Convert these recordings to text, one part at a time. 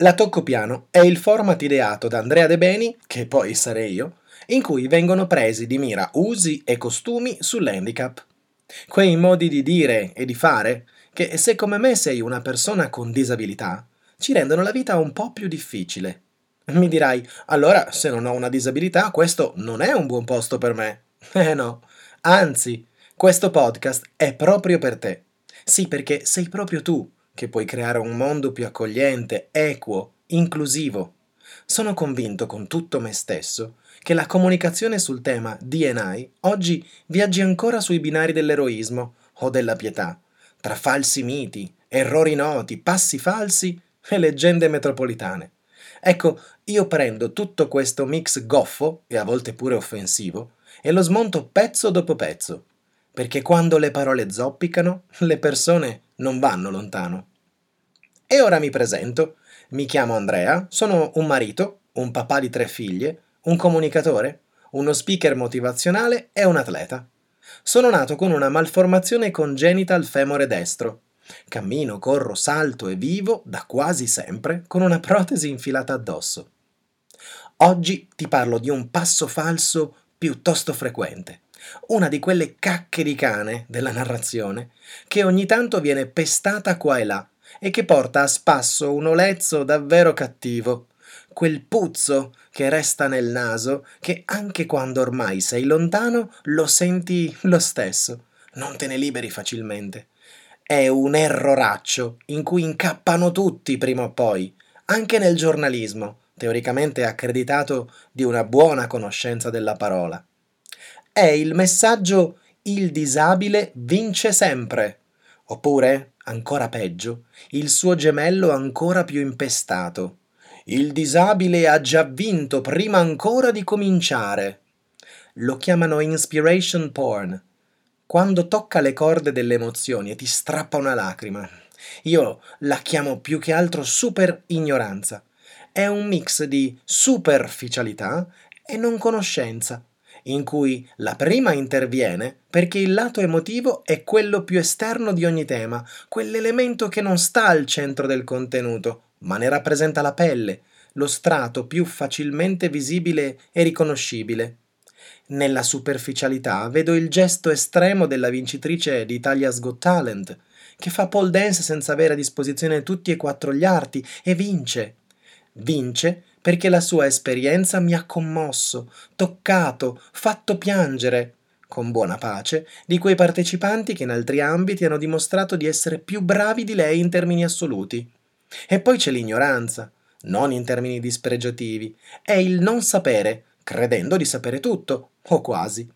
La Tocco Piano è il format ideato da Andrea De Beni, che poi sarei io, in cui vengono presi di mira usi e costumi sull'handicap. Quei modi di dire e di fare che se come me sei una persona con disabilità, ci rendono la vita un po' più difficile. Mi dirai, allora se non ho una disabilità questo non è un buon posto per me. Eh no, anzi, questo podcast è proprio per te. Sì, perché sei proprio tu che puoi creare un mondo più accogliente, equo, inclusivo. Sono convinto con tutto me stesso che la comunicazione sul tema DNI oggi viaggi ancora sui binari dell'eroismo o della pietà, tra falsi miti, errori noti, passi falsi e leggende metropolitane. Ecco, io prendo tutto questo mix goffo e a volte pure offensivo e lo smonto pezzo dopo pezzo, perché quando le parole zoppicano, le persone non vanno lontano. E ora mi presento. Mi chiamo Andrea, sono un marito, un papà di tre figlie, un comunicatore, uno speaker motivazionale e un atleta. Sono nato con una malformazione congenita al femore destro. Cammino, corro, salto e vivo da quasi sempre con una protesi infilata addosso. Oggi ti parlo di un passo falso piuttosto frequente, una di quelle cacche di cane della narrazione che ogni tanto viene pestata qua e là e che porta a spasso un olezzo davvero cattivo, quel puzzo che resta nel naso che anche quando ormai sei lontano lo senti lo stesso, non te ne liberi facilmente. È un erroraccio in cui incappano tutti prima o poi, anche nel giornalismo, teoricamente accreditato di una buona conoscenza della parola. È il messaggio il disabile vince sempre, oppure, ancora peggio, il suo gemello ancora più impestato il disabile ha già vinto prima ancora di cominciare. Lo chiamano inspiration porn. Quando tocca le corde delle emozioni e ti strappa una lacrima. Io la chiamo più che altro super ignoranza. È un mix di superficialità e non conoscenza, in cui la prima interviene perché il lato emotivo è quello più esterno di ogni tema, quell'elemento che non sta al centro del contenuto, ma ne rappresenta la pelle, lo strato più facilmente visibile e riconoscibile. Nella superficialità vedo il gesto estremo della vincitrice di Italia's Got Talent, che fa pole dance senza avere a disposizione tutti e quattro gli arti e vince. Vince perché la sua esperienza mi ha commosso, toccato, fatto piangere, con buona pace, di quei partecipanti che in altri ambiti hanno dimostrato di essere più bravi di lei in termini assoluti. E poi c'è l'ignoranza, non in termini dispregiativi, è il non sapere, credendo di sapere tutto, o quasi.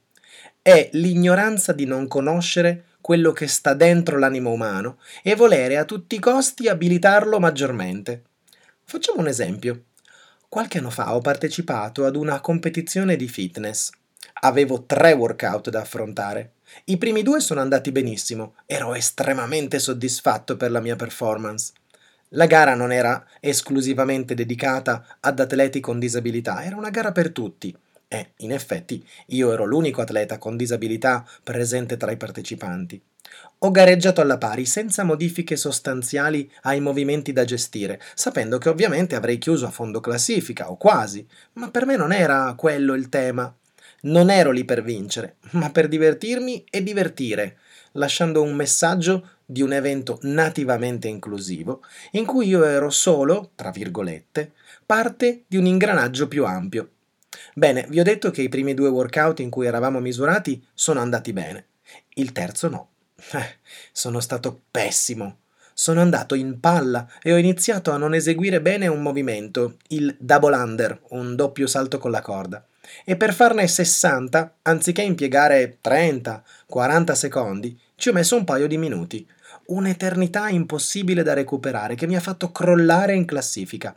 È l'ignoranza di non conoscere quello che sta dentro l'animo umano e volere a tutti i costi abilitarlo maggiormente. Facciamo un esempio. Qualche anno fa ho partecipato ad una competizione di fitness. Avevo tre workout da affrontare. I primi due sono andati benissimo, ero estremamente soddisfatto per la mia performance. La gara non era esclusivamente dedicata ad atleti con disabilità, era una gara per tutti. E, in effetti, io ero l'unico atleta con disabilità presente tra i partecipanti. Ho gareggiato alla pari, senza modifiche sostanziali ai movimenti da gestire, sapendo che ovviamente avrei chiuso a fondo classifica, o quasi, ma per me non era quello il tema. Non ero lì per vincere, ma per divertirmi e divertire, lasciando un messaggio di un evento nativamente inclusivo, in cui io ero solo, tra virgolette, parte di un ingranaggio più ampio. Bene, vi ho detto che i primi due workout in cui eravamo misurati sono andati bene. Il terzo no. Eh, sono stato pessimo. Sono andato in palla e ho iniziato a non eseguire bene un movimento, il double under, un doppio salto con la corda. E per farne 60, anziché impiegare 30-40 secondi, ci ho messo un paio di minuti un'eternità impossibile da recuperare che mi ha fatto crollare in classifica.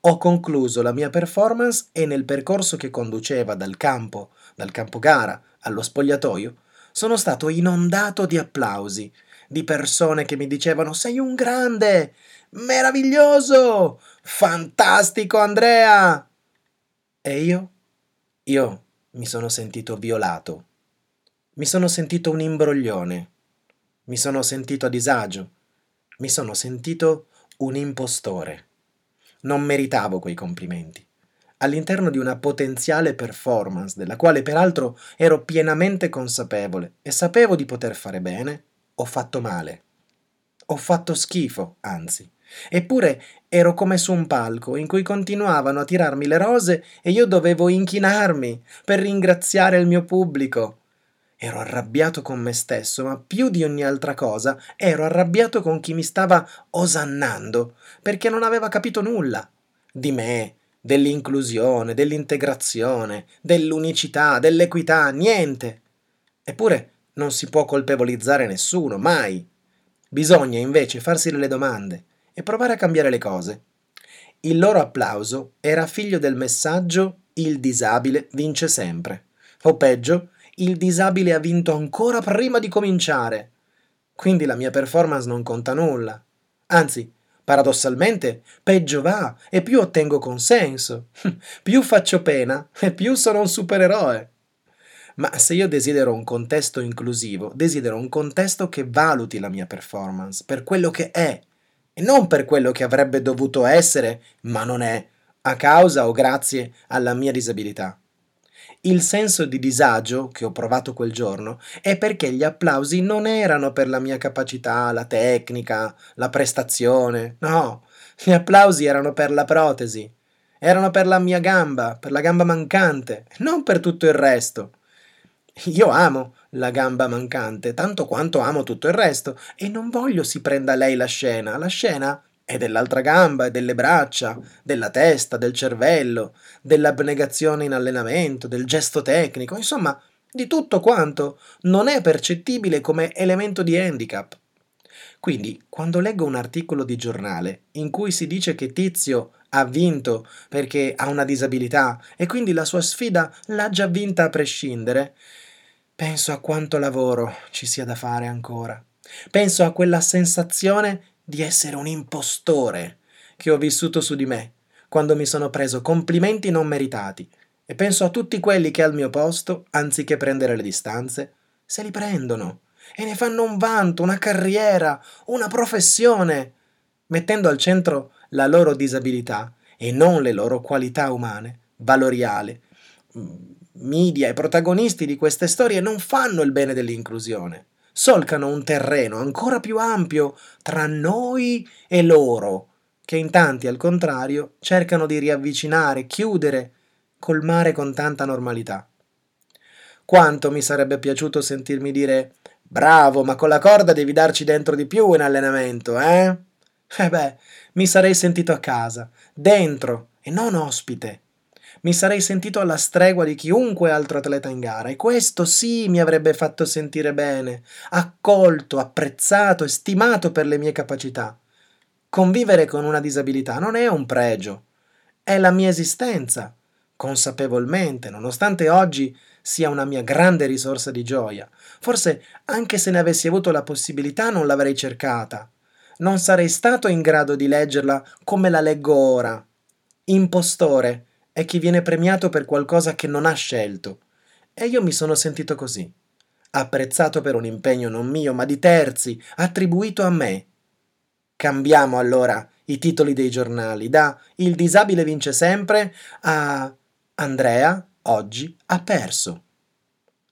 Ho concluso la mia performance e nel percorso che conduceva dal campo, dal campo gara allo spogliatoio, sono stato inondato di applausi, di persone che mi dicevano sei un grande, meraviglioso, fantastico Andrea. E io? Io mi sono sentito violato. Mi sono sentito un imbroglione mi sono sentito a disagio, mi sono sentito un impostore. Non meritavo quei complimenti. All'interno di una potenziale performance, della quale peraltro ero pienamente consapevole e sapevo di poter fare bene, ho fatto male. Ho fatto schifo, anzi. Eppure ero come su un palco in cui continuavano a tirarmi le rose e io dovevo inchinarmi per ringraziare il mio pubblico. Ero arrabbiato con me stesso, ma più di ogni altra cosa ero arrabbiato con chi mi stava osannando, perché non aveva capito nulla di me, dell'inclusione, dell'integrazione, dell'unicità, dell'equità, niente. Eppure non si può colpevolizzare nessuno, mai. Bisogna invece farsi delle domande e provare a cambiare le cose. Il loro applauso era figlio del messaggio il disabile vince sempre, o peggio, il disabile ha vinto ancora prima di cominciare. Quindi la mia performance non conta nulla. Anzi, paradossalmente, peggio va e più ottengo consenso. più faccio pena e più sono un supereroe. Ma se io desidero un contesto inclusivo, desidero un contesto che valuti la mia performance per quello che è e non per quello che avrebbe dovuto essere, ma non è, a causa o grazie alla mia disabilità. Il senso di disagio che ho provato quel giorno è perché gli applausi non erano per la mia capacità, la tecnica, la prestazione, no, gli applausi erano per la protesi, erano per la mia gamba, per la gamba mancante, non per tutto il resto. Io amo la gamba mancante, tanto quanto amo tutto il resto, e non voglio si prenda lei la scena. La scena è dell'altra gamba, è delle braccia, della testa, del cervello, dell'abnegazione in allenamento, del gesto tecnico, insomma, di tutto quanto non è percettibile come elemento di handicap. Quindi, quando leggo un articolo di giornale in cui si dice che Tizio ha vinto perché ha una disabilità e quindi la sua sfida l'ha già vinta a prescindere, penso a quanto lavoro ci sia da fare ancora. Penso a quella sensazione di essere un impostore che ho vissuto su di me quando mi sono preso complimenti non meritati e penso a tutti quelli che al mio posto, anziché prendere le distanze, se li prendono e ne fanno un vanto, una carriera, una professione, mettendo al centro la loro disabilità e non le loro qualità umane, valoriali. Media e protagonisti di queste storie non fanno il bene dell'inclusione, solcano un terreno ancora più ampio tra noi e loro, che in tanti, al contrario, cercano di riavvicinare, chiudere, colmare con tanta normalità. Quanto mi sarebbe piaciuto sentirmi dire Bravo, ma con la corda devi darci dentro di più in allenamento, eh? Eh beh, mi sarei sentito a casa, dentro e non ospite. Mi sarei sentito alla stregua di chiunque altro atleta in gara e questo sì mi avrebbe fatto sentire bene, accolto, apprezzato e stimato per le mie capacità. Convivere con una disabilità non è un pregio, è la mia esistenza, consapevolmente, nonostante oggi sia una mia grande risorsa di gioia. Forse anche se ne avessi avuto la possibilità non l'avrei cercata. Non sarei stato in grado di leggerla come la leggo ora. Impostore è chi viene premiato per qualcosa che non ha scelto. E io mi sono sentito così. Apprezzato per un impegno non mio, ma di terzi, attribuito a me. Cambiamo allora i titoli dei giornali da Il disabile vince sempre a Andrea oggi ha perso.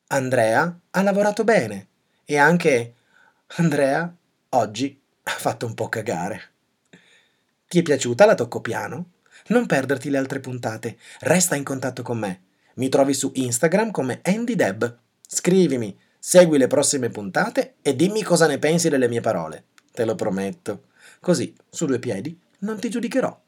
Andrea ha lavorato bene e anche Andrea oggi ha fatto un po' cagare. Ti è piaciuta la tocco piano? Non perderti le altre puntate, resta in contatto con me. Mi trovi su Instagram come AndyDeb. Scrivimi, segui le prossime puntate e dimmi cosa ne pensi delle mie parole. Te lo prometto. Così, su due piedi, non ti giudicherò.